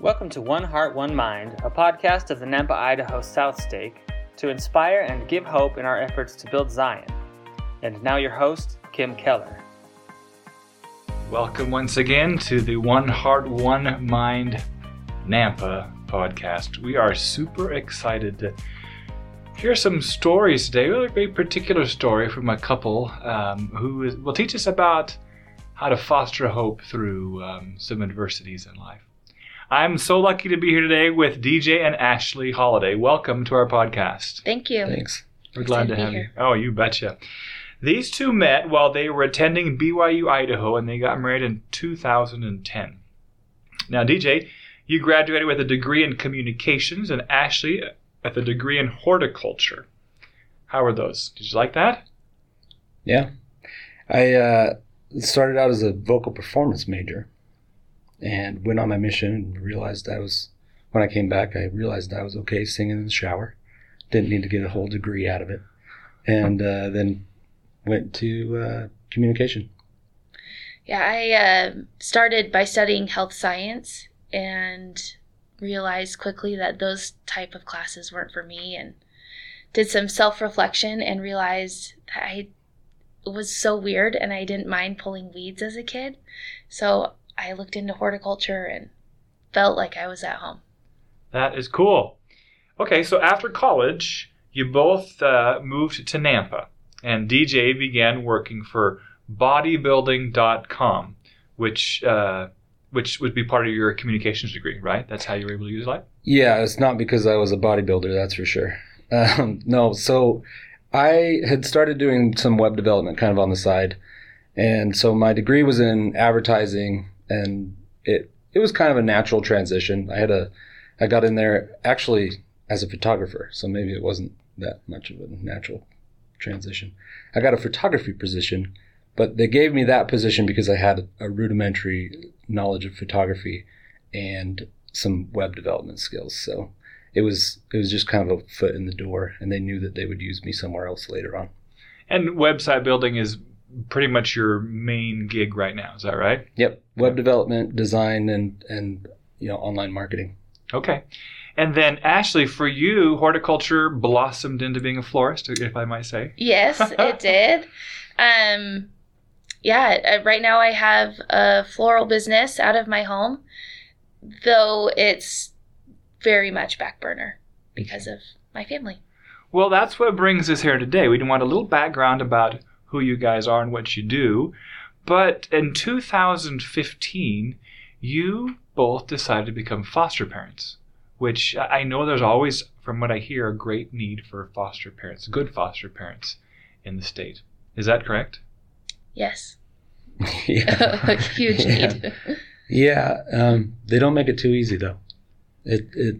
Welcome to One Heart, One Mind, a podcast of the Nampa, Idaho South Stake to inspire and give hope in our efforts to build Zion. And now, your host, Kim Keller. Welcome once again to the One Heart, One Mind Nampa podcast. We are super excited to hear some stories today. We have a very particular story from a couple um, who is, will teach us about how to foster hope through um, some adversities in life. I'm so lucky to be here today with DJ and Ashley Holiday. Welcome to our podcast. Thank you. Thanks. We're glad to to be have you. Oh, you betcha. These two met while they were attending BYU Idaho and they got married in 2010. Now, DJ, you graduated with a degree in communications and Ashley with a degree in horticulture. How were those? Did you like that? Yeah. I uh, started out as a vocal performance major and went on my mission and realized I was, when I came back, I realized I was okay singing in the shower. Didn't need to get a whole degree out of it. And uh, then went to uh, communication. Yeah, I uh, started by studying health science and realized quickly that those type of classes weren't for me and did some self-reflection and realized that I was so weird and I didn't mind pulling weeds as a kid. So I looked into horticulture and felt like I was at home. That is cool. Okay, so after college, you both uh, moved to Nampa, and DJ began working for bodybuilding.com, which uh, which would be part of your communications degree, right? That's how you were able to use it. Yeah, it's not because I was a bodybuilder, that's for sure. Um, no, so I had started doing some web development kind of on the side. And so my degree was in advertising and it it was kind of a natural transition. I had a I got in there actually as a photographer, so maybe it wasn't that much of a natural transition. I got a photography position, but they gave me that position because I had a rudimentary knowledge of photography and some web development skills. So it was it was just kind of a foot in the door, and they knew that they would use me somewhere else later on. And website building is pretty much your main gig right now. Is that right? Yep, web development, design, and and you know online marketing. Okay. And then Ashley, for you, horticulture blossomed into being a florist, if I might say. Yes, it did. Um, yeah, uh, right now I have a floral business out of my home, though it's very much back burner because of my family. Well, that's what brings us here today. We want a little background about who you guys are and what you do. But in 2015, you both decided to become foster parents, which I I know there's always, from what I hear, a great need for foster parents, good foster parents in the state. Is that correct? Yes, yeah, a huge Yeah. need. Yeah, um, they don't make it too easy though. It it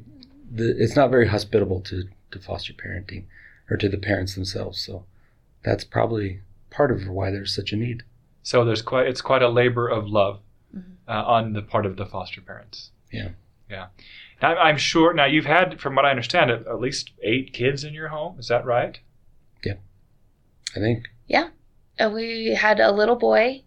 the, it's not very hospitable to to foster parenting or to the parents themselves. So that's probably part of why there's such a need. So there's quite it's quite a labor of love Mhm. uh, on the part of the foster parents. Yeah. yeah. Now, I'm sure. Now you've had, from what I understand, at, at least eight kids in your home. Is that right? Yeah, I think. Yeah, uh, we had a little boy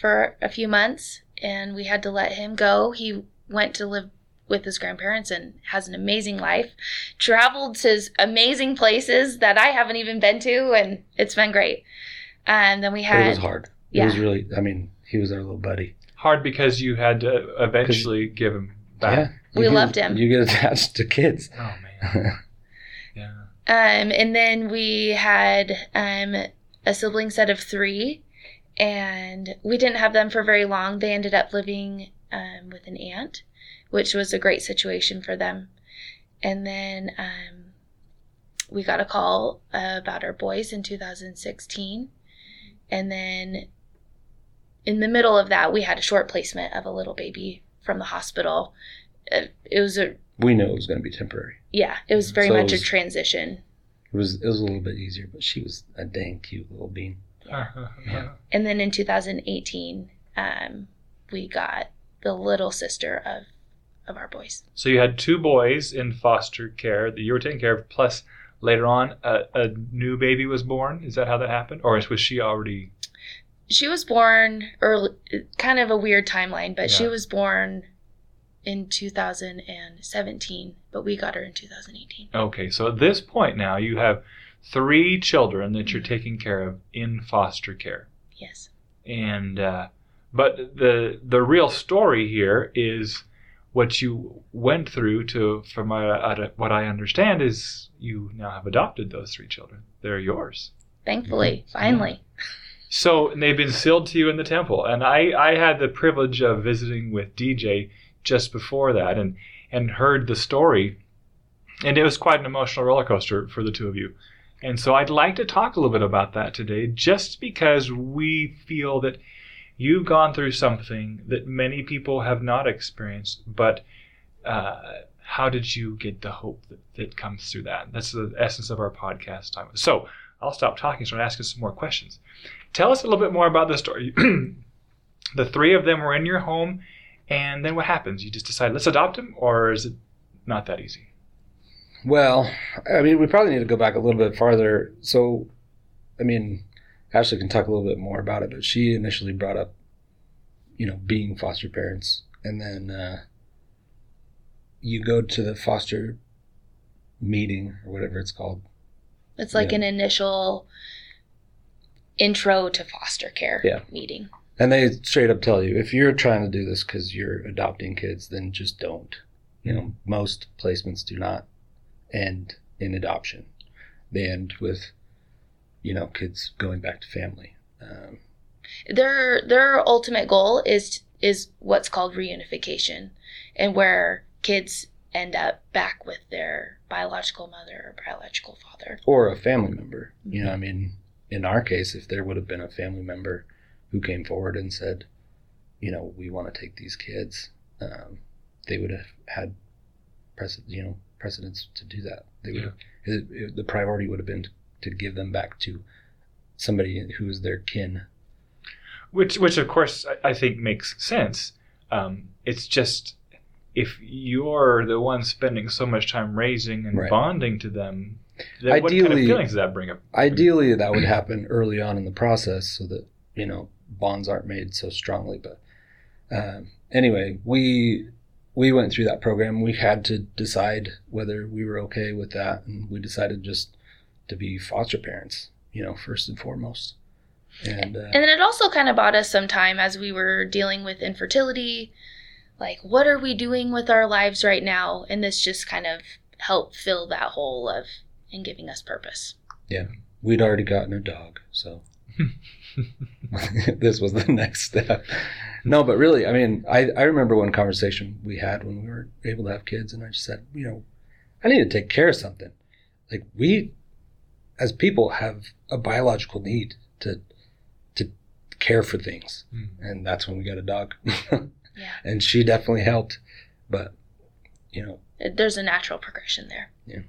for a few months, and we had to let him go. He went to live with his grandparents and has an amazing life. Traveled to amazing places that I haven't even been to, and it's been great. And then we But had it was hard. It Yeah. was really. I mean, he was our little buddy. Hard because you had to eventually give him back. Yeah, We get- loved him. You get attached to kids. Oh man. yeah. Um, and then we had um, a sibling set of three, and we didn't have them for very long. They ended up living um, with an aunt, which was a great situation for them. And then um, we got a call uh, about our boys in 2016. And then in the middle of that, we had a short placement of a little baby from the hospital. Uh, it was a we knew it was going to be temporary. yeah, it was very So it much a transition. It was it was a little bit easier, but she was a dang cute little bean. yeah. And then in 2018, um, we got the little sister of of our boys. So you had two boys in foster care that you were taking care of. Plus, later on, a, a new baby was born. Is that how that happened, or was she already? She was born early, kind of a weird timeline, but she was born in 2017, but we got her in 2018. Okay, so at this point now, you have three children that you're taking care of in foster care. Yes. and uh, but the the real story here is what you went through to from my, uh, what I understand is you now have adopted those three children. They're yours. Thankfully, finally. so and they've been sealed to you in the temple. And I I had the privilege of visiting with DJ just before that and and heard the story. And it was quite an emotional roller coaster for the two of you. And so I'd like to talk a little bit about that today, just because we feel that you've gone through something that many people have not experienced. But uh, how did you get the hope that, that comes through that? That's the essence of our podcast time. So I'll stop talking, start asking some more questions. Tell us a little bit more about the story. the three of them were in your home, and then what happens? You just decide, let's adopt them, or is it not that easy? Well, I mean, we probably need to go back a little bit farther. So, I mean, Ashley can talk a little bit more about it, but she initially brought up, you know, being foster parents, and then uh, you go to the foster meeting or whatever it's called. It's like Yeah. an initial intro to foster care Yeah. meeting. And they straight up tell you if you're trying to do this because you're adopting kids, then just don't. You know, most placements do not end in adoption. They end with, you know, kids going back to family. Um, Their their ultimate goal is is what's called reunification, and where kids end up back with their biological mother or biological father. or a family member. You know, I mean, in our case, if there would have been a family member who came forward and said, you know, we want to take these kids, um, they would have had precedent, you know, precedence to do that. They would have, it, it- the priority would have been to, give them back to somebody who is their kin. which which of course I, I think makes sense. Um, it's just if you're the one spending so much time raising and Right. bonding to them, then what kind of Ideally- feelings does that bring up? Ideally, that would happen early on in the process so that, you know, bonds aren't made so strongly. But um, anyway, we we went through that program. We had to decide whether we were okay with that. And we decided just to be foster parents, you know, first and foremost. And, uh, And then it also kind of bought us some time as we were dealing with infertility. Like, what are we doing with our lives right now? And this just kind of helped fill that hole of and giving us purpose. Yeah. We'd already gotten a dog. So this was the next step. No, but really, I mean, I, I remember one conversation we had when we were able to have kids, and I just said, you know, I need to take care of something. Like we, as people, have a biological need to to care for things, Mm. and that's when we got a dog. Yeah. and she definitely helped, but you know, There's a natural progression there. Yeah.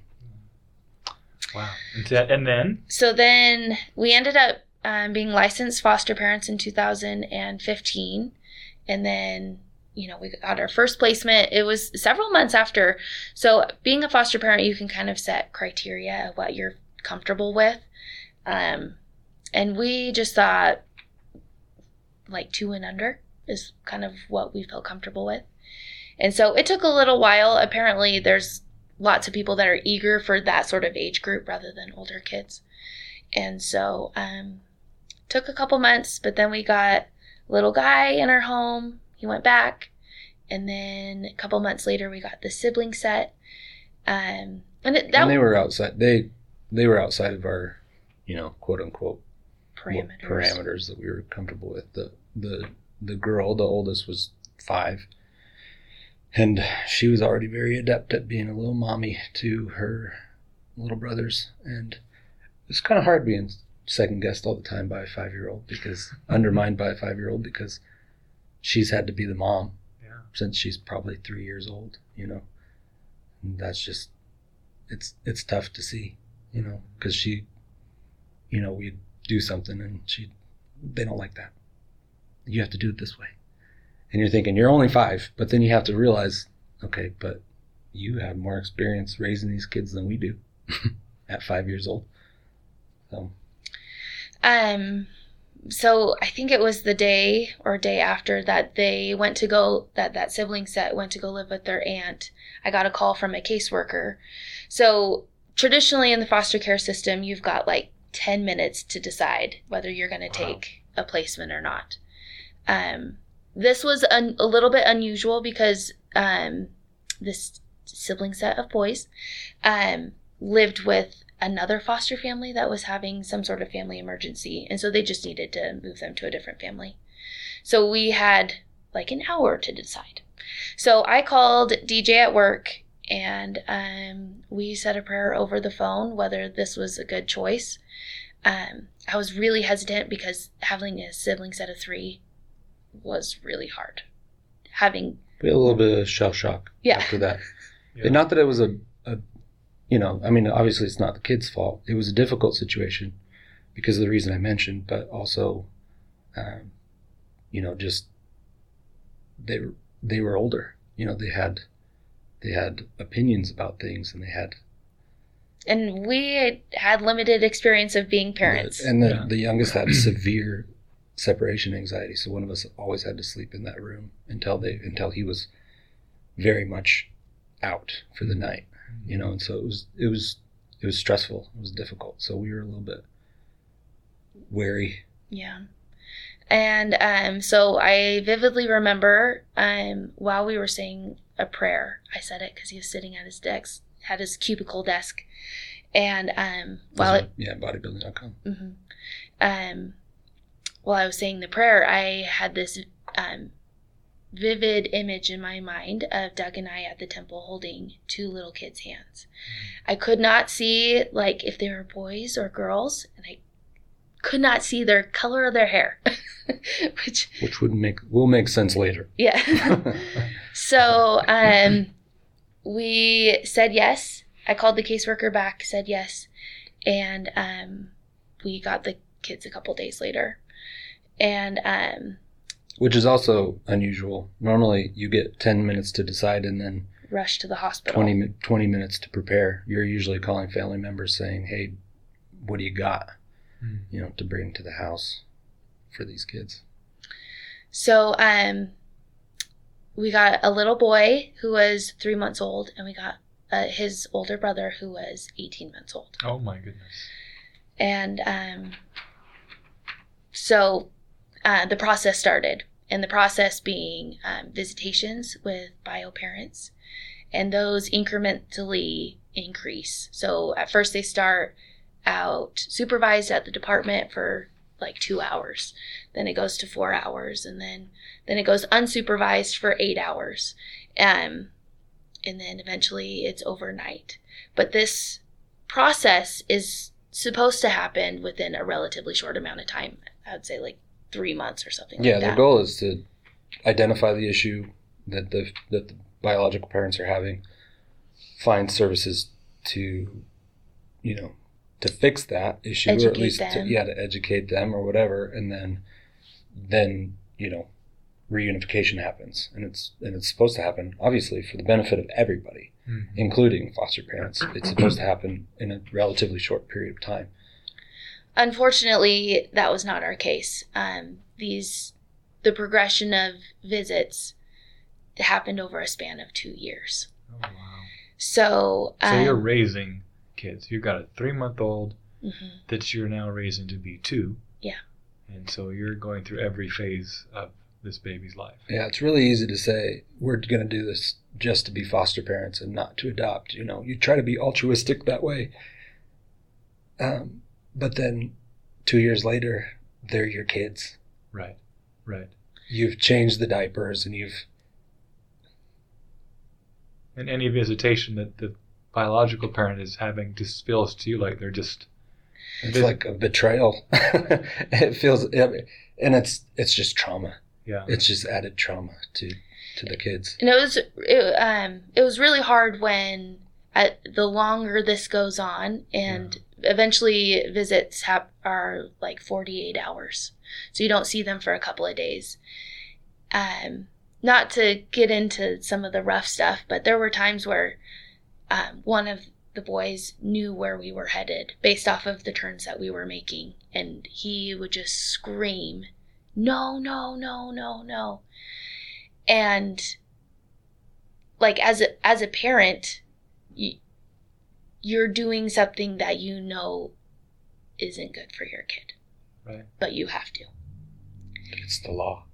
Wow. And, and then So then we ended up um, being licensed foster parents in 2015. And then, you know, we got our first placement. It was several months after. So being a foster parent, you can kind of set criteria of what you're comfortable with. Um, and we just thought like two and under is kind of what we felt comfortable with. And so it took a little while. Apparently, there's lots of people that are eager for that sort of age group rather than older kids. And so um took a couple months, but then we got a little guy in our home. He went back. And then a couple months later we got the sibling set. Um and it, that and they were outside. They they were outside of our, you know, quote unquote parameters. parameters that we were comfortable with. The the the girl, the oldest, was five, and she was already very adept at being a little mommy to her little brothers, and it's kind of hard being second guessed all the time by a five year old because undermined by a five year old because she's had to be the mom Yeah. since she's probably three years old, you know, and that's just it's it's tough to see, you know, because she, you know, we'd do something and she they don't like that. You have to do it this way. And you're thinking you're only 5, but then you have to realize, okay, but you have more experience raising these kids than we do at 5 years old. So, Um, so I think it was the day or day after that they went to go that that sibling set went to go live with their aunt. I got a call from a caseworker. So traditionally in the foster care system, you've got like 10 minutes to decide whether you're going to Wow. take a placement or not. Um, this was un- a little bit unusual because um, this sibling set of boys um, lived with another foster family that was having some sort of family emergency. And so they just needed to move them to a different family. So we had like an hour to decide. So I called DJ at work and um, we said a prayer over the phone whether this was a good choice. Um, I was really hesitant because having a sibling set of three was really hard. Having, a little bit of shell shock Yeah. after that. Yeah. Not that it was a, a, you know, I mean, obviously it's not the kid's fault. It was a difficult situation because of the reason I mentioned, but also, um, you know, just they they were older. You know, they had they had opinions about things, and they had and we had limited experience of being parents. And the, Yeah. the youngest had severe separation anxiety, so one of us always had to sleep in that room until they until he was very much out for the night. You know, and so it was it was it was stressful. It was difficult. So we were a little bit wary. Yeah. And um, so I vividly remember um, while we were saying a prayer, I said it because he was sitting at his desk, had his cubicle desk, and um, while it, yeah, bodybuilding.com. mhm. um, while I was saying the prayer, I had this um, vivid image in my mind of Doug and I at the temple holding two little kids' hands. I could not see like if they were boys or girls, and I could not see their color of their hair, which Which would make will make sense later. yeah. so um, we said yes. I called the caseworker back, said yes, and um, we got the kids a couple days later. And um, Which is also unusual. Normally you get 10 minutes to decide and then rush to the hospital. 20, 20 minutes to prepare. You're usually calling family members saying, hey, what do you got? Hmm. You know, to bring to the house for these kids. So um, we got a little boy who was three months old, and we got uh, his older brother who was 18 months old. Oh my goodness. And um, so uh, the process started, and the process being um, visitations with bio parents, and those incrementally increase. So at first they start out supervised at the department for like two hours, then it goes to four hours, and then then it goes unsupervised for eight hours, um, and then eventually it's overnight. But this process is supposed to happen within a relatively short amount of time. I would say like three months or something Yeah, like their goal is to identify the issue that the that the biological parents are having, find services to, you know, to fix that issue, or at least to, yeah, to educate them or whatever, and then, then you know, reunification happens, and it's and it's supposed to happen obviously for the benefit of everybody, Mhm. including foster parents. It's supposed to happen in a relatively short period of time. Unfortunately, that was not our case. Um, these the progression of visits happened over a span of two years. Oh wow. So, So um, you're raising kids. You've got a three month old mhm. that you're now raising to be two. Yeah. And so you're going through every phase of this baby's life. Yeah, it's really easy to say we're going to do this just to be foster parents and not to adopt. You know, you try to be altruistic that way. Um, but then two years later, they're your kids. Right. Right. You've changed the diapers and you've, And any visitation that the biological parent is having just feels to you like they're just it's like a betrayal. it feels, and it's, it's just trauma. yeah. It's just added trauma to, to the kids. and it was it, um, it was really hard when at, the longer this goes on and eventually visits have, are like 48 hours so you don't see them for a couple of days um, not to get into some of the rough stuff but there were times where um, one of the boys knew where we were headed based off of the turns that we were making. And he would just scream, No, no, no, no, no. And like as a as a parent, you, you're doing something that you know isn't good for your kid. Right. But you have to. It's the law.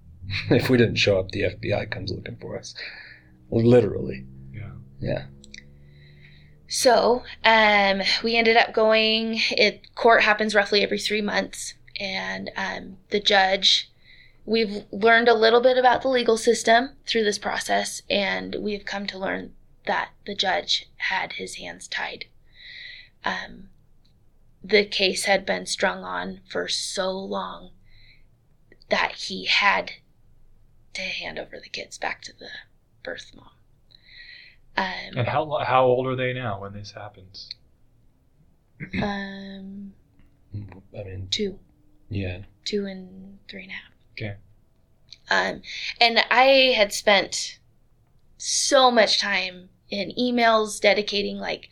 if we didn't show up, the FBI comes looking for us. Literally. Yeah. Yeah. So um, we ended up going. It court happens roughly every three months, and um, the judge. We've learned a little bit about the legal system through this process, and we've come to learn that the judge had his hands tied. Um, the case had been strung on for so long that he had to hand over the kids back to the birth mom. Um, And how how old are they now when this happens? um, I mean, two, yeah. two and three and a half. Okay. Um, and I had spent so much time in emails dedicating, like,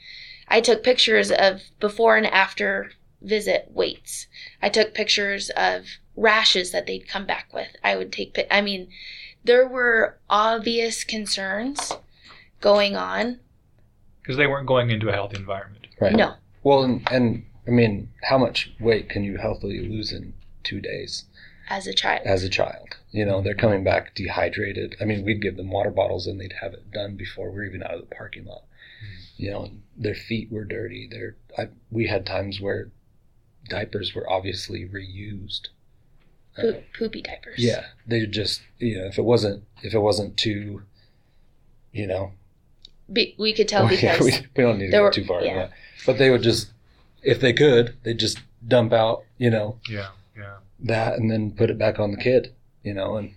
I took pictures of before and after visit weights. I took pictures of rashes that they'd come back with. I would take, pi- I mean, there were obvious concerns going on. Because they weren't going into a healthy environment. Right. No, Well, and, and I mean, how much weight can you healthily lose in two days as a child. as a child? You know, they're coming back dehydrated. I mean, we'd give them water bottles and they'd have it done before we're even out of the parking lot. You know, their feet were dirty. Their I, we had times where diapers were obviously reused. Uh, Poop, poopy diapers. yeah, they just you know if it wasn't if it wasn't too, you know, Be, we could tell Well, yeah, because we, we don't need to there go were- too far yeah. that. But they would just, if they could, they'd just dump out, you know, Yeah. Yeah. that and then put it back on the kid, you know, and,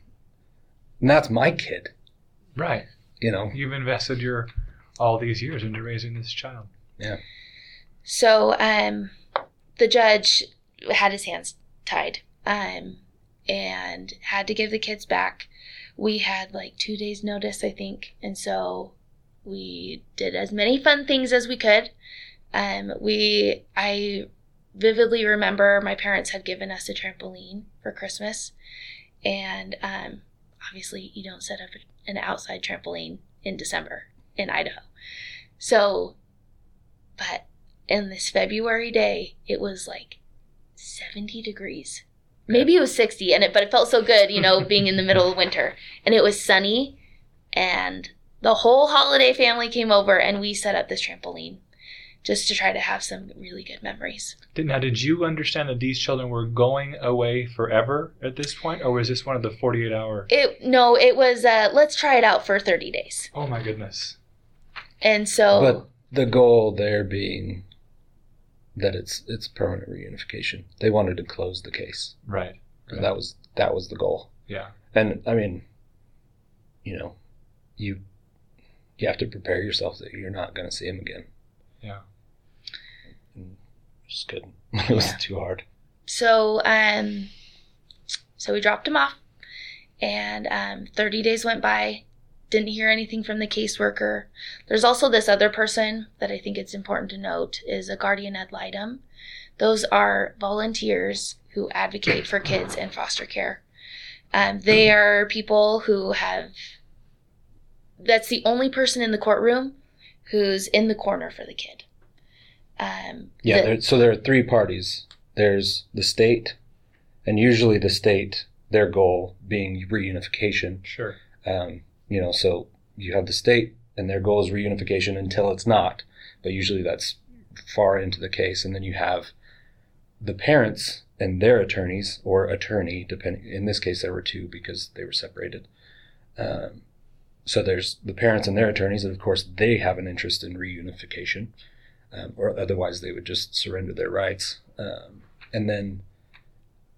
and that's my kid, Right. you know. You've invested your all these years into raising this child. Yeah. So um, the judge had his hands tied um, and had to give the kids back. We had like two days' notice, I think, and so we did as many fun things as we could. Um, we, I vividly remember my parents had given us a trampoline for Christmas, and um, obviously you don't set up an outside trampoline in December in Idaho. So, but in this February day, it was like 70 degrees. Maybe it was 60 and it but it felt so good, you know, being in the middle of winter. And it was sunny and the whole holiday family came over and we set up this trampoline just to try to have some really good memories. Now, did you understand that these children were going away forever at this point, or was this one of the 48 hour? It no, it was uh let's try it out for 30 days. Oh my goodness. And so But the goal there being that it's it's permanent reunification. They wanted to close the case. Right. That was that was the goal. Yeah. And I mean, you know, you you have to prepare yourself that you're not going to see him again. Yeah. Just couldn't. It was Yeah. too hard. So, um, so we dropped him off, and um, 30 days went by. Didn't hear anything from the caseworker. There's also this other person that I think it's important to note is a guardian ad litem. Those are volunteers who advocate for kids in foster care. Um, they are people who have. That's the only person in the courtroom who's in the corner for the kid. Um, Yeah, the- there, so there are three parties. There's the state, and usually the state, their goal being reunification. Sure. Um, you know, so you have the state, and their goal is reunification until it's not. But usually that's far into the case, and then you have the parents and their attorneys or attorney, depending. In this case, there were two because they were separated. Um, so there's the parents and their attorneys, and of course they have an interest in reunification, um, or otherwise they would just surrender their rights. Um, and then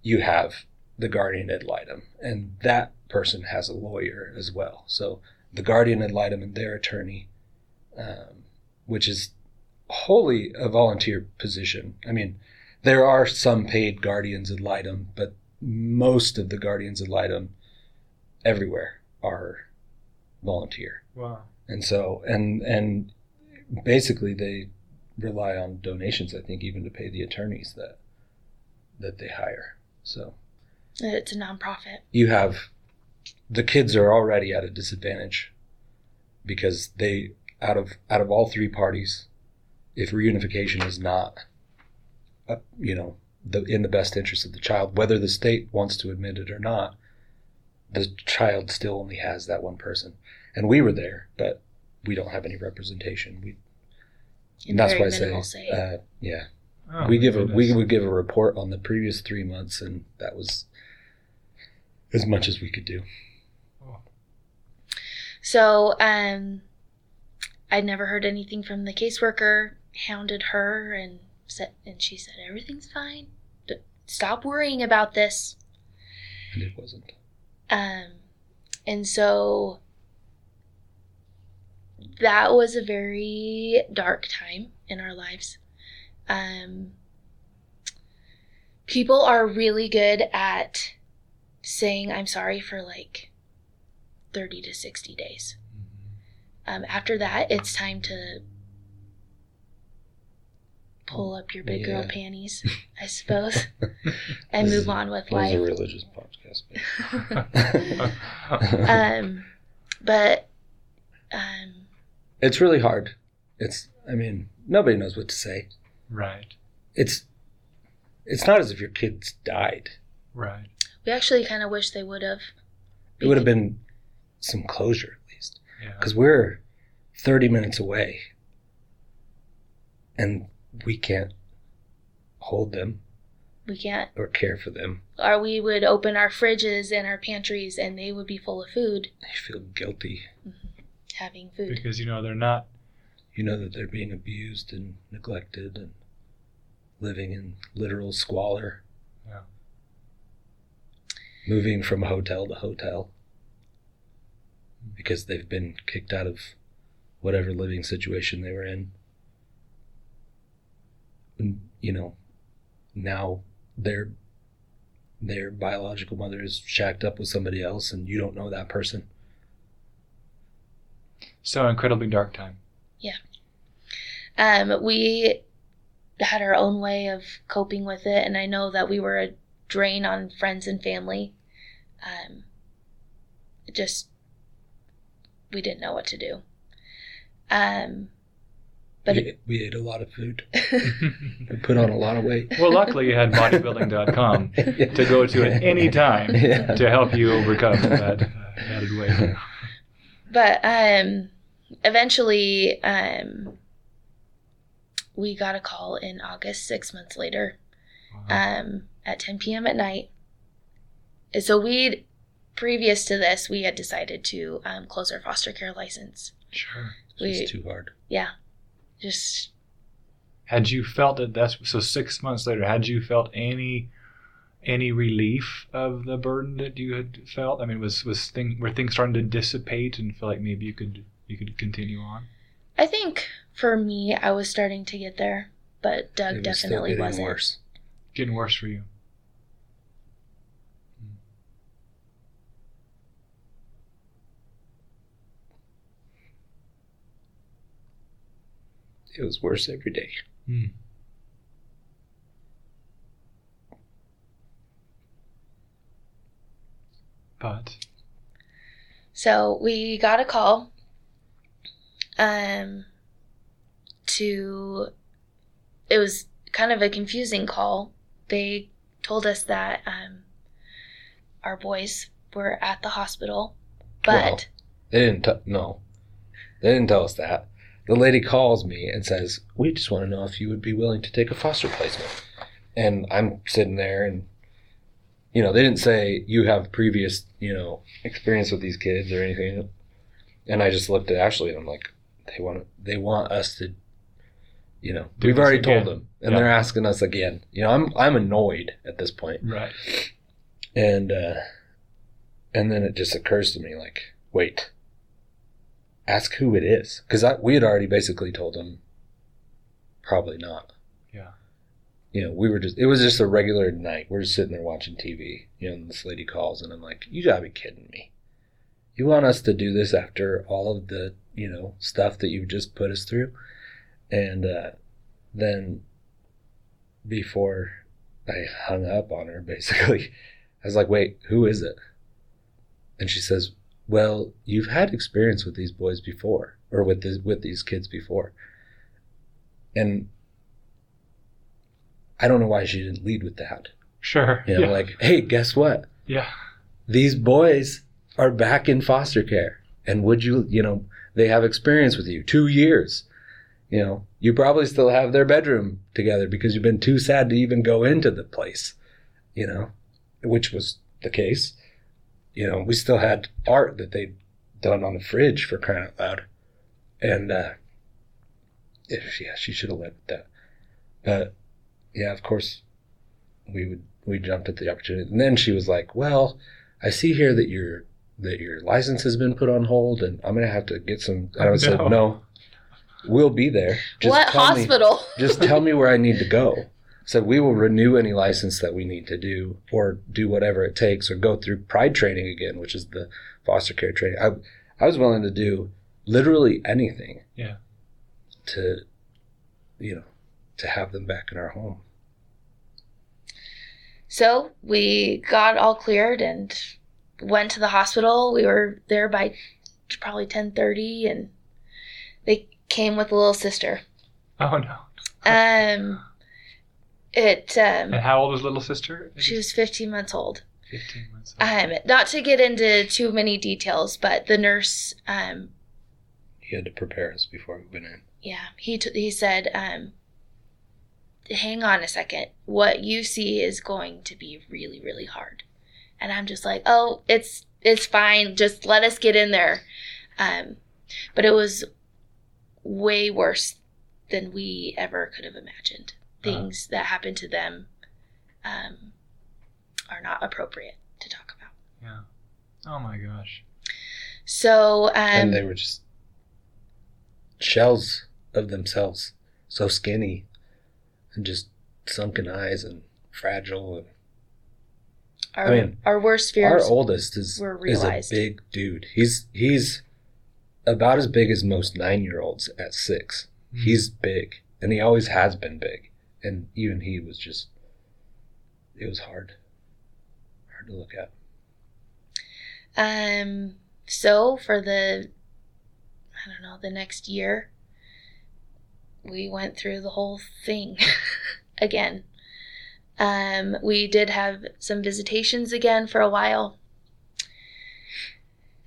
you have the guardian ad litem, and that person has a lawyer as well. So the guardian ad litem and their attorney, um, which is wholly a volunteer position. I mean, there are some paid guardians ad litem, but most of the guardians ad litem everywhere are volunteer Wow. and so and and basically they rely on donations. I think even to pay the attorneys that that they hire. So It's a nonprofit. you have the kids are already at a disadvantage because they out of out of all three parties, if reunification is not, uh, you know, the in the best interest of the child, whether the state wants to admit it or not, the child still only has that one person. And we were there, but we don't have any representation. We And and that's very why I say, say. uh, yeah, Oh, we my give a we would give a report on the previous three months, and that was as much as we could do. So, um, I'd never heard anything from the caseworker. Hounded her and said, and she said everything's fine. D- Stop worrying about this. And it wasn't. Um, and so that was a very dark time in our lives. Um, people are really good at saying I'm sorry for like 30 to 60 days. Um, after that, it's time to pull up your big girl panties, I suppose, and move on with It was a religious podcast. um, but um, it's really hard. It's. I mean, nobody knows what to say. right, It's. It's not as if your kids died. right. we actually kind of wish they would have. It would have been some closure at least, Yeah. because we're thirty minutes away, and we can't hold them We can't. or care for them. Or we would open our fridges and our pantries, and they would be full of food, They feel guilty. Mm-hmm. having food. Because you know they're not. You know that they're being abused and neglected and living in literal squalor. Yeah. Moving from hotel to hotel because they've been kicked out of whatever living situation they were in. And, you know, now their their biological mother is shacked up with somebody else and you don't know that person. So incredibly dark time. Yeah. Um, we had our own way of coping with it, and I know that we were a drain on friends and family. Um, just we didn't know what to do. Um, but we, we ate a lot of food. We put on a lot of weight. well, luckily you had bodybuilding.com to go to at any time Yeah. to help you overcome that uh, added weight. but um, eventually, um, we got a call in August, six months later, Wow. um, at 10 p.m. at night. And So we'd previous to this, we had decided to um, close our foster care license. Sure. It's We, too hard. yeah, just Had you felt that that's so six months later? Had you felt any any relief of the burden that you had felt? I mean, was was thing were things starting to dissipate and feel like maybe you could you could continue on? I think for me, I was starting to get there, but Doug It was still definitely getting wasn't. worse. Getting worse for you. It was worse every day. Hmm. But So we got a call um to it was kind of a confusing call. They told us that um our boys were at the hospital, but Well, They didn't. T- no, they didn't tell us that. The lady calls me and says, "We just want to know if you would be willing to take a foster placement." And I'm sitting there, and you know, they didn't say you have previous, you know, experience with these kids or anything. And I just looked at Ashley, and I'm like, "They want. They want us to." You know, Do we've already again. told them, and Yeah. they're asking us again. You know, I'm I'm annoyed at this point right. and uh and then it just occurs to me like wait ask who it is. Because we had already basically told them probably not. Yeah. you know we were just it was just a regular night. We're just sitting there watching tv you know and this lady calls and i'm like you gotta be kidding me. You want us to do this after all of the you know stuff that you've just put us through? And uh, then before I hung up on her, basically, I was like, wait, who is it? And she says, well, you've had experience with these boys before, or with this, with these kids before. And I don't know why she didn't lead with that. Sure. You know, yeah. like, hey, guess what? yeah. These boys are back in foster care. And would you, you know, they have experience with you two years. You know, you probably still have their bedroom together because you've been too sad to even go into the place, you know, which was the case. You know, we still had art that they'd done on the fridge for crying out loud. And, uh, if, yeah, she should have led with that. But, yeah, of course, we would, we jumped at the opportunity. And then she was like, well, I see here that your, that your license has been put on hold and I'm going to have to get some. And I Oh, said, no. no, we'll be there. what tell me- hospital? just tell me where I need to go. So we will renew any license that we need to do, or do whatever it takes, or go through Pride training again, which is the foster care training. I, I was willing to do literally anything. Yeah. To, you know, to have them back in our home. So we got all cleared and went to the hospital. We were there by probably ten thirty, and they came with a little sister. Oh no. Um, it um, And how old was little sister? she was fifteen months old. fifteen months. old. Um, not to get into too many details, but the nurse, um, He had to prepare us before we went in. yeah, he t- he said, um, hang on a second. What you see is going to be really, really hard. And I'm just like, oh, it's it's fine. Just let us get in there. Um, but it was way worse than we ever could have imagined. Uh-huh. Things that happen to them um, are not appropriate to talk about. yeah. Oh my gosh. So, um, and they were just shells of themselves, so skinny, and just sunken eyes and fragile. And our, I mean, our worst fears. Our oldest is were is a big dude. He's he's about as big as most nine year olds at six. Hmm. He's big, and he always has been big. And even he was just, it was hard, hard to look at. Um, so for the, I don't know, the next year, we went through the whole thing again. Um, we did have some visitations again for a while.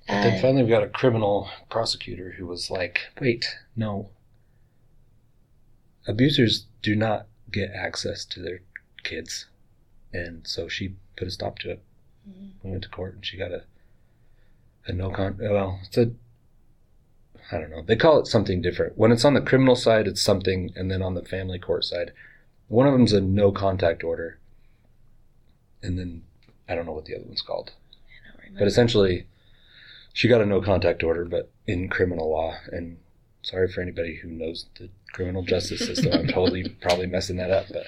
But then Uh, finally, we got a criminal prosecutor who was like, "Wait, no. Abusers do not get access to their kids," and so she put a stop to it. Mhm. We went to court, and she got a a no con. Well, it's a I don't know. They call it something different. When it's on the criminal side, it's something, and then on the family court side, one of them's a no contact order, and then I don't know what the other one's called. I don't remember. But essentially, she got a no contact order, but in criminal law. And sorry for anybody who knows the criminal justice system. I'm totally probably messing that up, but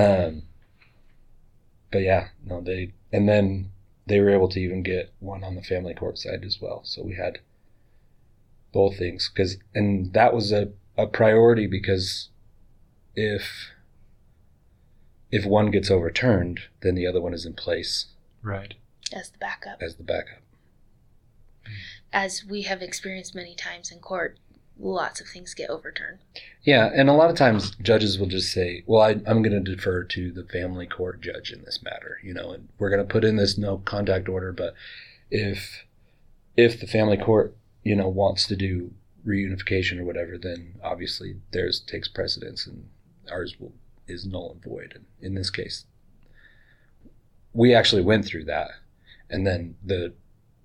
um, but yeah, no, they and then they were able to even get one on the family court side as well. So we had both things because and that was a, a priority because if if one gets overturned, then the other one is in place Right. as the backup, as the backup. as we have experienced many times in court, lots of things get overturned. Yeah, and a lot of times judges will just say, "Well, I, I'm going to defer to the family court judge in this matter," you know, and we're going to put in this no contact order. But if if the family court, you know, wants to do reunification or whatever, then obviously theirs takes precedence, and ours will is null and void. And in this case, we actually went through that, and then the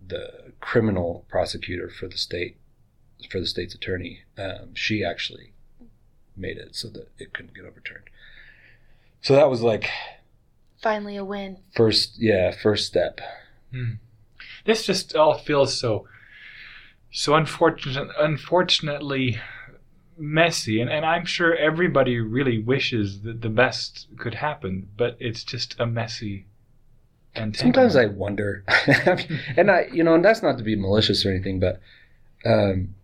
the criminal prosecutor for the state for the state's attorney, um, she actually made it so that it couldn't get overturned. So that was like Finally, a win. first, yeah, first step. This just all feels so so unfortunate unfortunately messy and, and I'm sure everybody really wishes that the best could happen, but it's just a messy and Sometimes I wonder, and I, you know, and that's not to be malicious or anything, but um,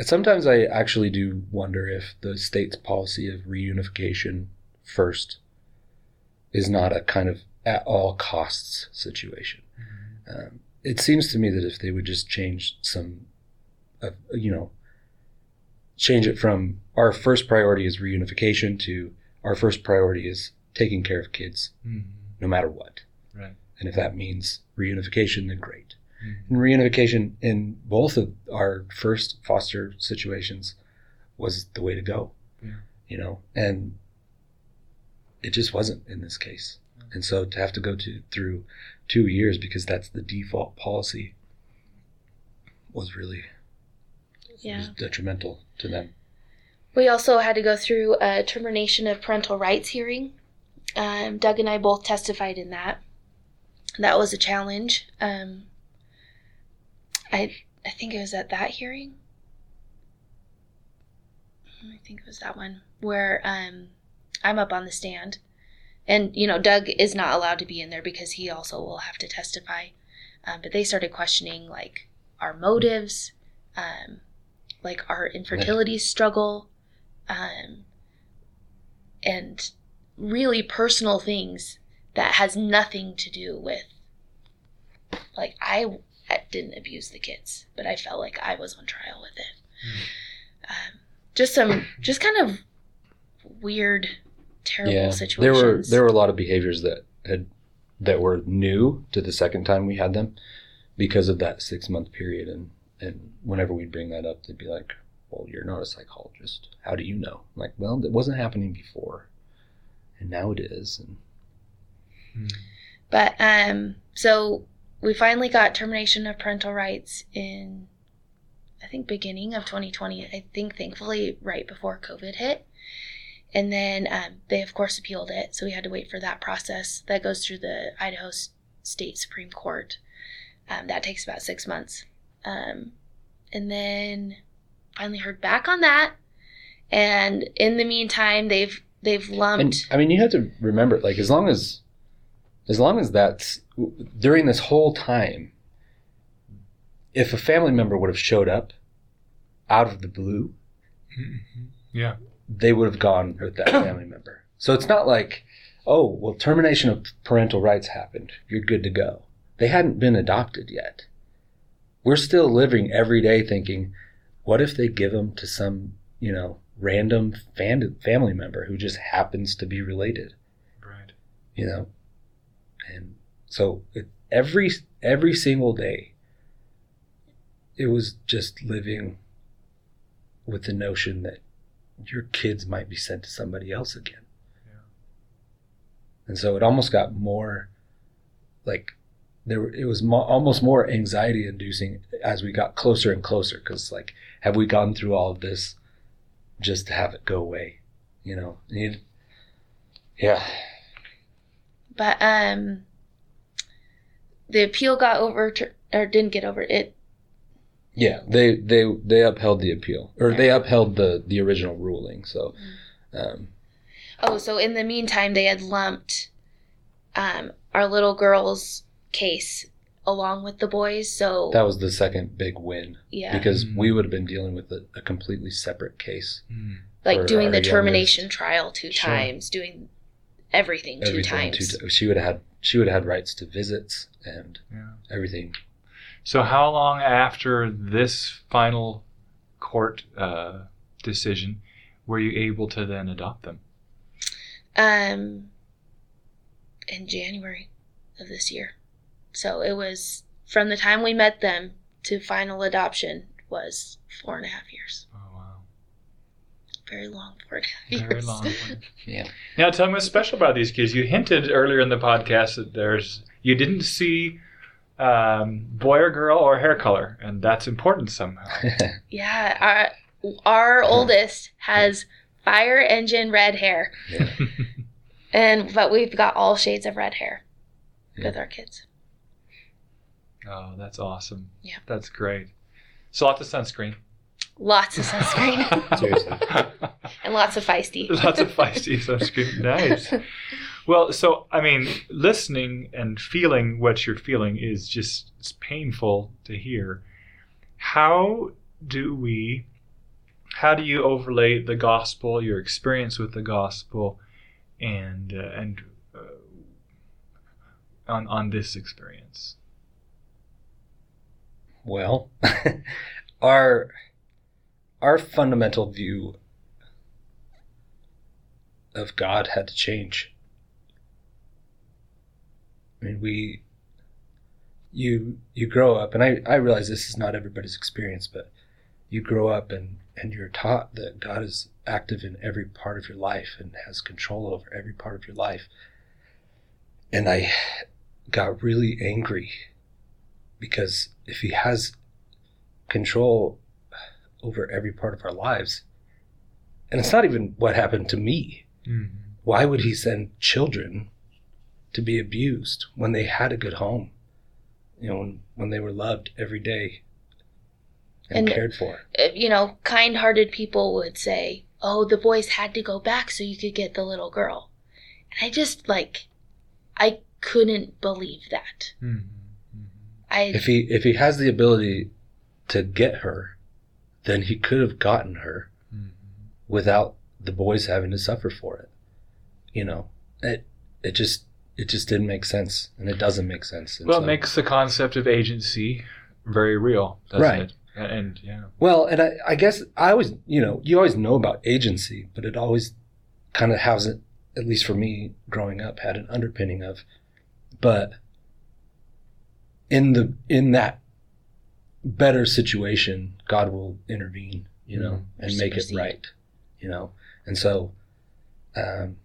Sometimes I actually do wonder if the state's policy of reunification first is not a kind of at all costs situation. Um, it seems to me that if they would just change some, uh, you know, change it from our first priority is reunification to our first priority is taking care of kids Mhm. no matter what. Right. And if that means reunification, then great. And reunification in both of our first foster situations was the way to go. Yeah. You know, and it just wasn't in this case. And so to have to go to through two years because that's the default policy was really Yeah. was detrimental to them. We also had to go through a termination of parental rights hearing. Um, Doug and I both testified in that. That was a challenge. Um, I I think it was at that hearing. I think it was that one where um, I'm up on the stand, and you know Doug is not allowed to be in there because he also will have to testify. Um, but they started questioning like our motives, um, like our infertility struggle, um, and really personal things that has nothing to do with like I, I didn't abuse the kids, but I felt like I was on trial with it. Um, just some, just kind of weird, terrible yeah, situations. There were there were a lot of behaviors that had that were new to the second time we had them because of that six month period and and whenever we'd bring that up they'd be like well you're not a psychologist how do you know I'm like well it wasn't happening before and now it is and Mhm. But um, so we finally got termination of parental rights in, I think, beginning of 2020. I think, thankfully, right before COVID hit. And then um, they, of course, appealed it. So we had to wait for that process. That goes through the Idaho State Supreme Court. Um, that takes about six months. Um, and then finally heard back on that. And in the meantime, they've they've lumped. and I mean you have to remember like as long as as long as that's during this whole time if a family member would have showed up out of the blue Mhm. Yeah. they would have gone with that family member. So it's not like, oh, well, termination of parental rights happened. You're good to go. They hadn't been adopted yet. We're still living every day thinking, what if they give them to some, you know, random family member who just happens to be related, Right. you know? And so it, every every single day, it was just living with the notion that your kids might be sent to somebody else again. Yeah. And so it almost got more like there it was mo- almost more anxiety inducing as we got closer and closer cuz like have we gone through all of this just to have it go away, you know? Yeah. But um the appeal got over or didn't get over it Yeah, they they they upheld the appeal or they upheld the the original ruling. So um oh so in the meantime they had lumped um our little girl's case along with the boys so that was the second big win yeah because Mm. we would have been dealing with a, a completely separate case. Mm. like doing our the youngest. termination trial two Sure. times doing everything two Everything times two ti- she would have had she would have had rights to visits and Yeah. everything. So, how long after this final court uh, decision were you able to then adopt them? um in January of this year. So it was from the time we met them to final adoption was four and a half years. Wow. Very long four and a half years. Very long. Yeah. now, tell me what's special about these kids. You hinted earlier in the podcast that there's you didn't see um, boy or girl or hair color, and that's important somehow. Yeah, our our oldest has fire engine red hair, yeah. and but we've got all shades of red hair Yeah. with our kids. oh, that's awesome. Yeah. That's great. So, lots of sunscreen. Lots of sunscreen Seriously. and lots of feisty. Lots of feisty sunscreen. Nice. Well, so I mean, listening and feeling what you're feeling is just it's painful to hear. How do we how do you overlay the gospel, your experience with the gospel, and uh, and uh, on on this experience? Well, our our fundamental view of God had to change. I mean, we you you grow up, and I I realize this is not everybody's experience, but you grow up and and you're taught that God is active in every part of your life and has control over every part of your life. And I got really angry because if he has control over every part of our lives, and it's not even what happened to me, Mm-hmm. why would he send children to be abused when they had a good home? You know, when, when they were loved every day and, And- cared for. Uh, You know, kind hearted people would say, oh, the boys had to go back so you could get the little girl. And I just, like, I couldn't believe that. Mm-hmm. I, If he if he has the ability to get her, then he could have gotten her Mm-hmm. without the boys having to suffer for it. You know, it it just it just didn't make sense, and it doesn't make sense. And Well, so- it makes the concept of agency very real, doesn't Right. it? And, and yeah, Well, and I, I guess I always, you know, you always know about agency, but it always kind of has it, at least for me growing up, had an underpinning of, but in the, in that better situation, God will intervene, you know, Mhm. and make it right, you know? And so, um,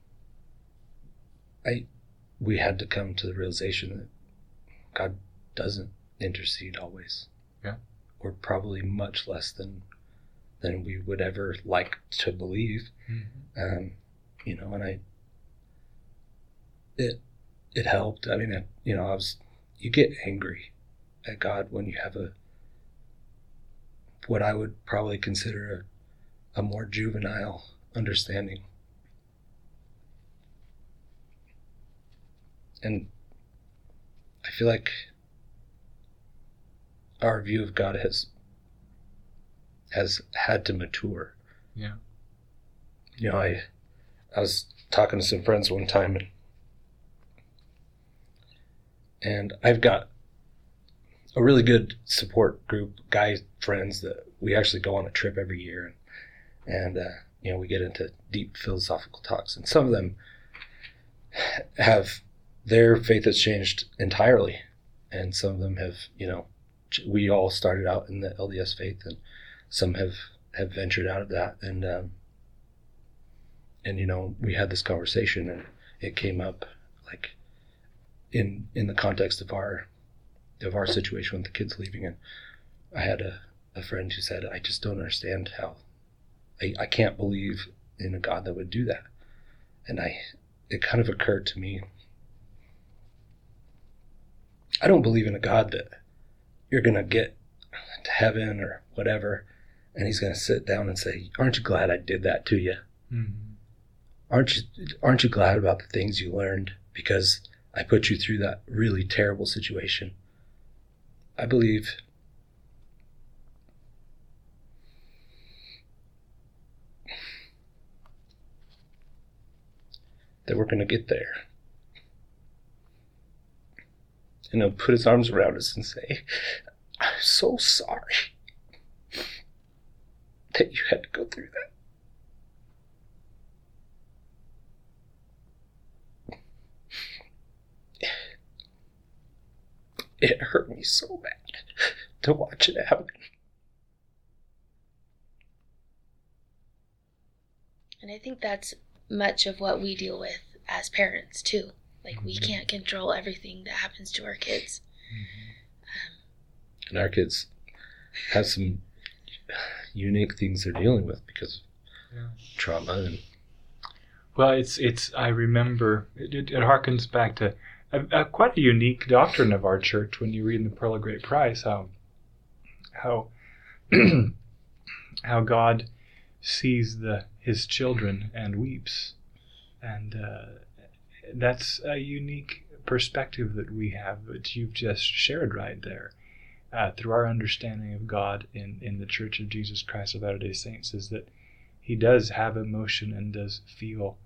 I, we had to come to the realization that God doesn't intercede always Yeah. or probably much less than than we would ever like to believe. Um, you know, and I it it helped. I mean, it, you know, I was you get angry at God when you have a what I would probably consider a, a more juvenile understanding. And I feel like our view of God has has had to mature. Yeah. You know, I I was talking to some friends one time and and I've got a really good support group, guy friends that we actually go on a trip every year. And and uh, you know, we get into deep philosophical talks. And some of them have their faith has changed entirely. And some of them have, you know, we all started out in the LDS faith, and some have have ventured out of that, and um, and you know we had this conversation, and it came up like in in the context of our of our situation with the kids leaving, and I had a, a friend who said, I just don't understand how I, I can't believe in a God that would do that, and I it kind of occurred to me. I don't believe in a God that you're going to get to heaven or whatever and he's going to sit down and say aren't you glad i did that to you Mm-hmm. aren't you aren't you glad about the things you learned because i put you through that really terrible situation i believe. That we're going to get there. And he'll put his arms around us and say i'm so sorry that you had to go through that it hurt me so bad to watch it happen. and I think that's much of what we deal with as parents, too. Like, we Mhm. can't control everything that happens to our kids. And our kids have some unique things they're dealing with because Yeah. of trauma and Well, it's it's. I remember it, it, it harkens back to a, a, quite a unique doctrine of our church when you read in the Pearl of Great Price how how how God sees the his children and weeps, and uh, that's a unique perspective that we have that you've just shared right there, uh, through our understanding of God in, in the Church of Jesus Christ of Latter day Saints is that He does have emotion and does feel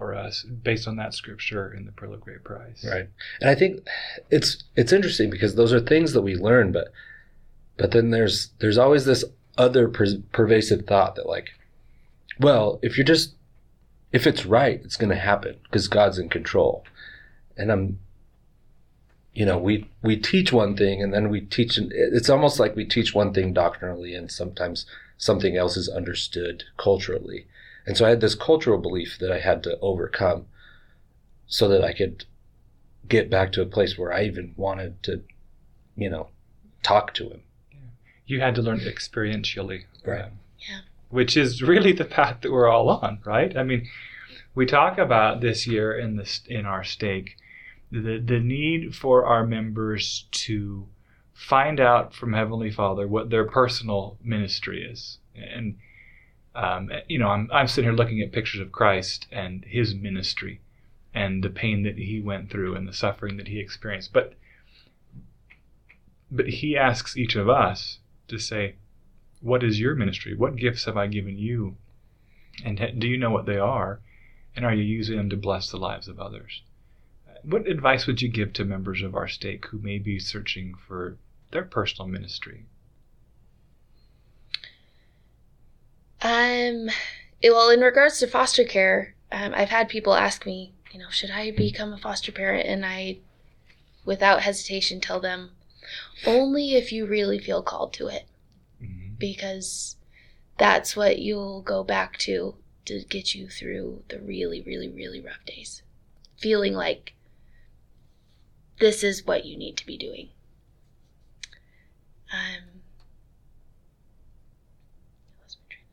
for us based on that scripture in the Pearl of Great Price. Right. And I think it's it's interesting because those are things that we learn, but but then there's there's always this other per- pervasive thought that like, well, if you're just if it's right, it's going to happen because God's in control. And I'm you know, we we teach one thing and then we teach it's almost like we teach one thing doctrinally and sometimes something else is understood culturally. And so I had this cultural belief that I had to overcome so that I could get back to a place where I even wanted to, you know, talk to him. You had to learn experientially. Right. um, Yeah. Which is really the path that we're all on, right? I mean, we talk about this year in this in our stake the the need for our members to find out from Heavenly Father what their personal ministry is, and um, you know, I'm I'm sitting here looking at pictures of Christ and His ministry, and the pain that He went through and the suffering that He experienced, but but He asks each of us to say, "What is your ministry? What gifts have I given you, and do you know what they are, and are you using them to bless the lives of others?" What advice would you give to members of our stake who may be searching for their personal ministry? Um, it- well, in regards to foster care, um, I've had people ask me, you know, should I become a foster parent? And I, without hesitation, tell them only if you really feel called to it, Mhm. because that's what you'll go back to to get you through the really, really, really rough days. Feeling like this is what you need to be doing. Um, lost my train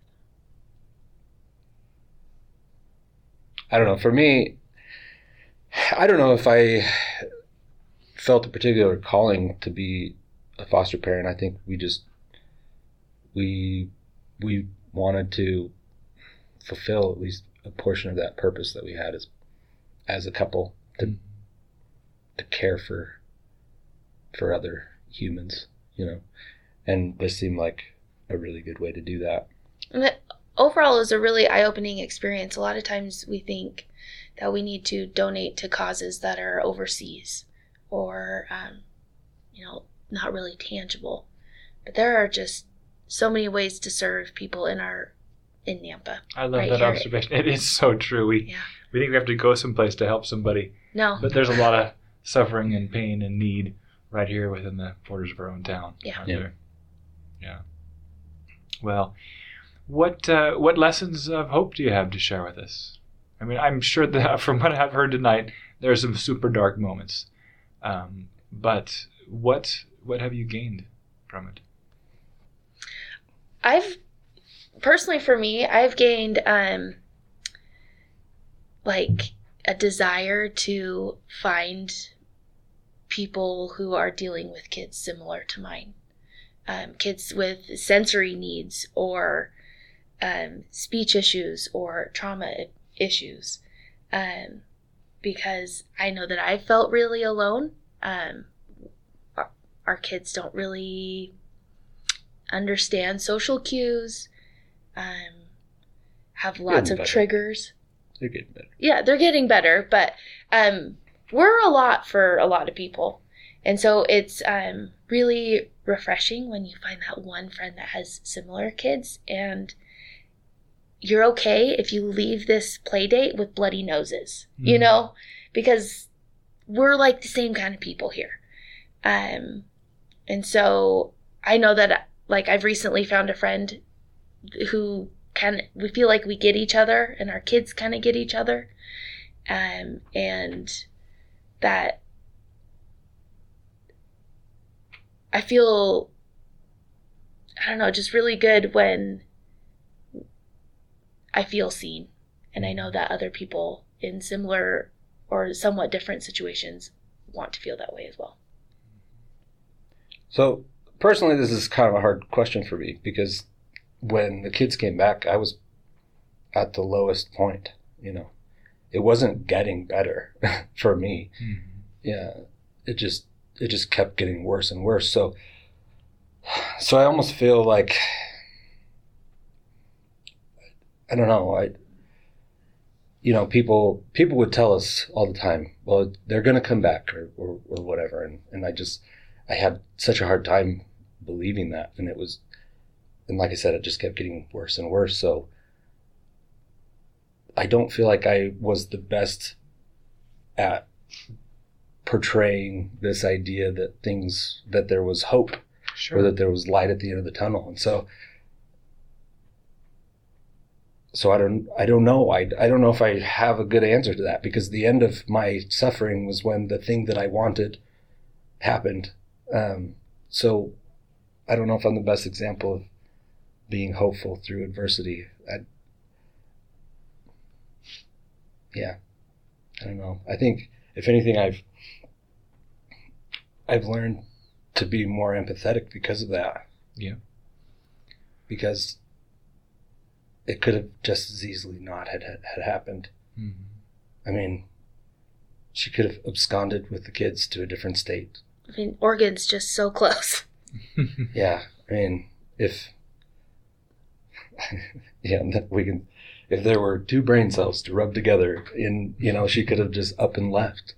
of I don't know. For me, I don't know if I felt a particular calling to be a foster parent. I think we just we we wanted to fulfill at least a portion of that purpose that we had as as a couple to mm-hmm. to care for for other humans, you know. And this seemed like a really good way to do that. And it, overall, it was a really eye opening experience. A lot of times we think that we need to donate to causes that are overseas or, um, you know, not really tangible. But there are just so many ways to serve people in our in Nampa. I love Right that here. observation. It is so true. We Yeah. we think we have to go someplace to help somebody, No, but there's a lot of suffering and pain and need right here within the borders of our own town. Yeah. aren't Yeah. there? Yeah. Well, what uh, what lessons of hope do you have to share with us? I mean, I'm sure that from what I've heard tonight, there are some super dark moments. Um, but what what have you gained from it? I've personally for me, I've gained um like a desire to find people who are dealing with kids similar to mine. Um, kids with sensory needs or um, speech issues or trauma issues. Um, because I know that I felt really alone. Um, our, our kids don't really understand social cues, um, have lots of better. triggers. They're getting better. Yeah, they're getting better, but um, we're a lot for a lot of people. And so it's um, really refreshing when you find that one friend that has similar kids and you're okay if you leave this play date with bloody noses, you Mhm. know, because we're like the same kind of people here. Um, and so I know that like I've recently found a friend who kind of we feel like we get each other and our kids kind of get each other. Um, and that I feel I don't know, just really good when I feel seen and I know that other people in similar or somewhat different situations want to feel that way as well. So personally, this is kind of a hard question for me because when the kids came back, I was at the lowest point. You know, it wasn't getting better for me. Hmm. Yeah, it just it just kept getting worse and worse. So so I almost feel like I don't know. I you know people people would tell us all the time, well, they're going to come back or, or or whatever, and and I just I had such a hard time believing that, and it was, and like I said, it just kept getting worse and worse. So I don't feel like I was the best at portraying this idea that things that there was hope Sure. or that there was light at the end of the tunnel. And so, so I don't, I don't know. I, I don't know if I have a good answer to that because the end of my suffering was when the thing that I wanted happened. Um, so I don't know if I'm the best example of being hopeful through adversity. I, yeah, I don't know. I think if anything, I've, I've learned to be more empathetic because of that. Yeah. Because it could have just as easily not had had happened. Mhm. I mean, she could have absconded with the kids to a different state. I mean, Oregon's just so close. Yeah, I mean, if yeah, we can. If there were two brain cells to rub together, in you know, she could have just up and left,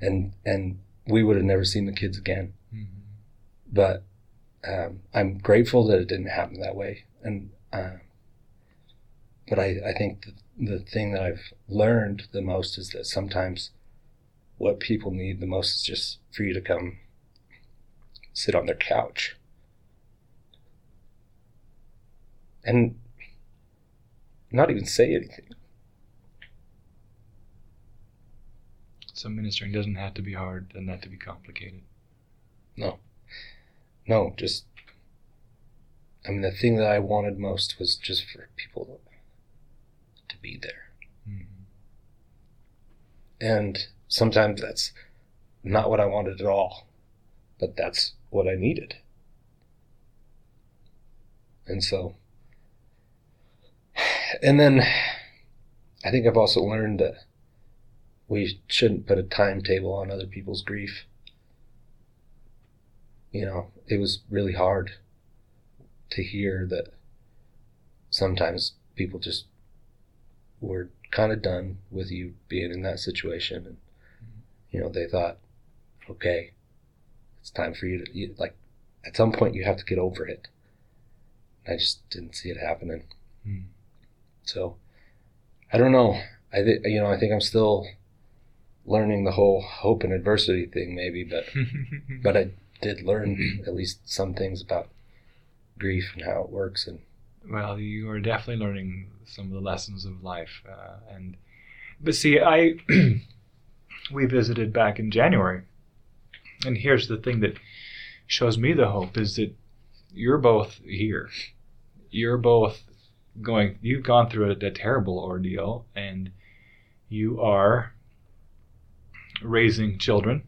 and and we would have never seen the kids again. Mhm. but um, I'm grateful that it didn't happen that way. And uh, but I, I think the, the thing that I've learned the most is that sometimes what people need the most is just for you to come sit on their couch and not even say anything. So ministering doesn't have to be hard, doesn't have to be complicated. No, no, just. I mean, the thing that I wanted most was just for people to be there. Mhm. And sometimes that's not what I wanted at all, but that's what I needed. And so, and then I think I've also learned that we shouldn't put a timetable on other people's grief. You know, it was really hard to hear that sometimes people just were kind of done with you being in that situation and you know they thought okay it's time for you to you, like at some point you have to get over it. I just didn't see it happening. Mhm. so i don't know. I think you know i think i'm still learning the whole hope and adversity thing maybe but but i did learn at least some things about grief and how it works and Well, you are definitely learning some of the lessons of life, uh, and but see, I we visited back in January, and here's the thing that shows me the hope is that you're both here, you're both going, you've gone through a, a terrible ordeal, and you are raising children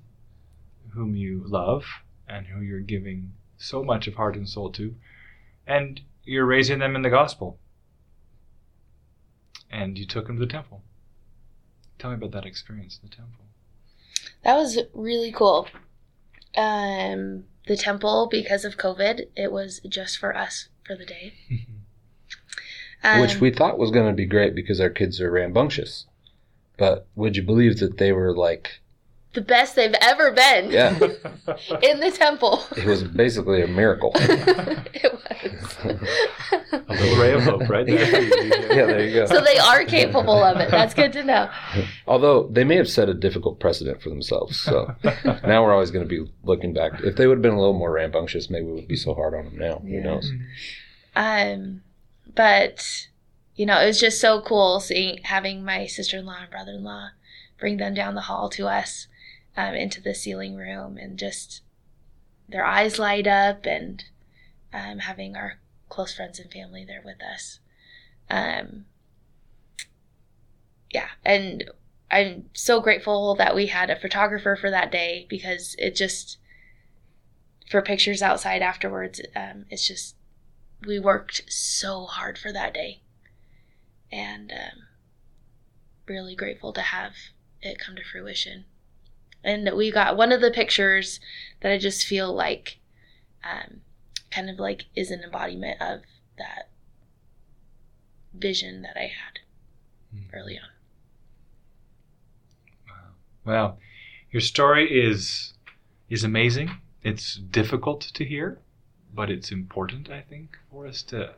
whom you love and who you're giving so much of heart and soul to, and you're raising them in the gospel. And you took them to the temple. Tell me about that experience in the temple. That was really cool. Um, the temple, because of COVID, it was just for us for the day. Um, which we thought was going to be great because our kids are rambunctious but would you believe that they were like the best they've ever been yeah in the temple. it was basically a miracle it was. A little ray of hope, right there. yeah there you go so they are capable of it. That's good to know. Although they may have set a difficult precedent for themselves. So now we're always going to be looking back. If they would have been a little more rambunctious, maybe we would be so hard on them now. Who knows? Um, but you know, it was just so cool seeing having my sister in law and brother in law bring them down the hall to us um, into the sealing room and just their eyes light up and um, having our close friends and family there with us. Um, yeah, and I'm so grateful that we had a photographer for that day because it just for pictures outside afterwards. Um, it's just we worked so hard for that day and um, really grateful to have it come to fruition and we got one of the pictures that i just feel like um, kind of like is an embodiment of that vision that I had early on. Wow. Well, your story is is amazing. It's difficult to hear, but it's important, I think, for us to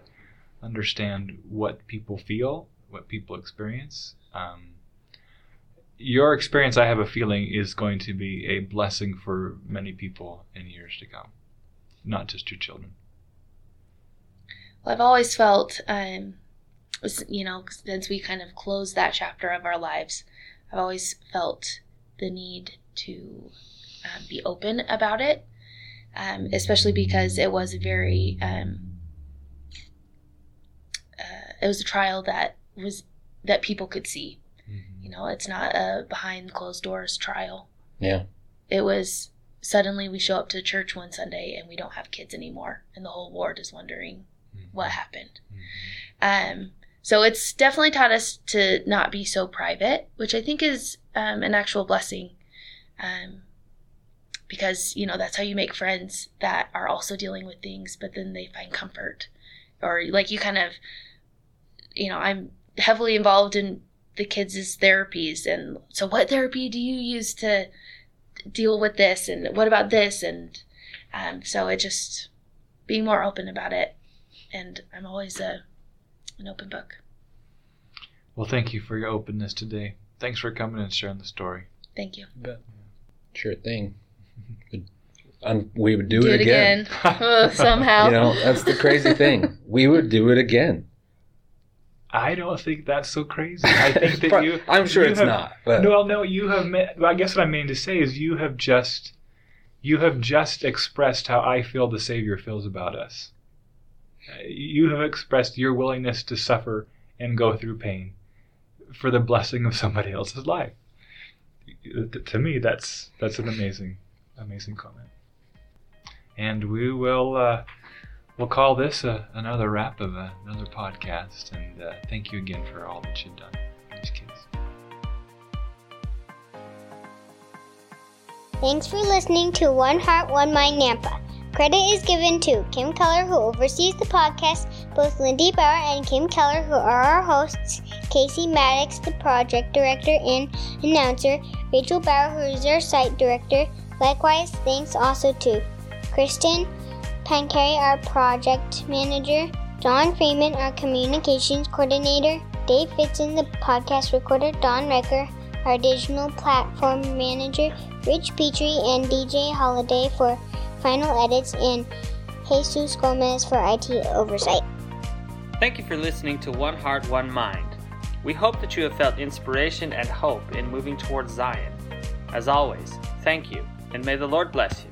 understand what people feel, what people experience. Um, your experience, I have a feeling, is going to be a blessing for many people in years to come, not just your children. Well, I've always felt, um, you know, since we kind of closed that chapter of our lives, I've always felt the need to um, be open about it, um, especially because it was a very, um, uh, it was a trial that was that people could see. You know, it's not a behind closed doors trial. Yeah. It was suddenly we show up to church one Sunday and we don't have kids anymore, and the whole ward is wondering what happened. Um, so it's definitely taught us to not be so private, which I think is um, an actual blessing. Um, because, you know, that's how you make friends that are also dealing with things, but then they find comfort. Or, like, you kind of, you know, I'm heavily involved in the kids' therapies. And so, what therapy do you use to deal with this? And what about this? And um, so, it just being more open about it and I'm always a an open book. Well, thank you for your openness today. Thanks for coming and sharing the story. Thank you. Sure thing. Um, we would do, it, again. Ugh, somehow. You know, that's the crazy thing. We would do it again. I don't think that's so crazy. I think that you. I'm sure you it's have- not. But No, no, you have. Met, well, I guess what I mean to say is you have just, you have just expressed how I feel the Savior feels about us. Uh, You have expressed your willingness to suffer and go through pain for the blessing of somebody else's life. To to me, that's that's an amazing, amazing comment. And we will. Uh, We'll call this a, another wrap of a, another podcast, and uh, thank you again for all that you've done these kids. Thanks for listening to One Heart, One Mind Nampa. Credit is given to Kim Keller, who oversees the podcast, both Lindy Bauer and Kim Keller, who are our hosts, Casey Maddox, the project director and announcer, Rachel Bauer, who is our site director. Likewise, thanks also to Kristen Pancari, our project manager, John Freeman, our communications coordinator, Dave Fitzen, the podcast recorder, Don Recker, our digital platform manager, Rich Petrie, and DJ Holiday for final edits, and Jesus Gomez for IT oversight. Thank you for listening to One Heart, One Mind. We hope that you have felt inspiration and hope in moving towards Zion. As always, thank you, and may the Lord bless you.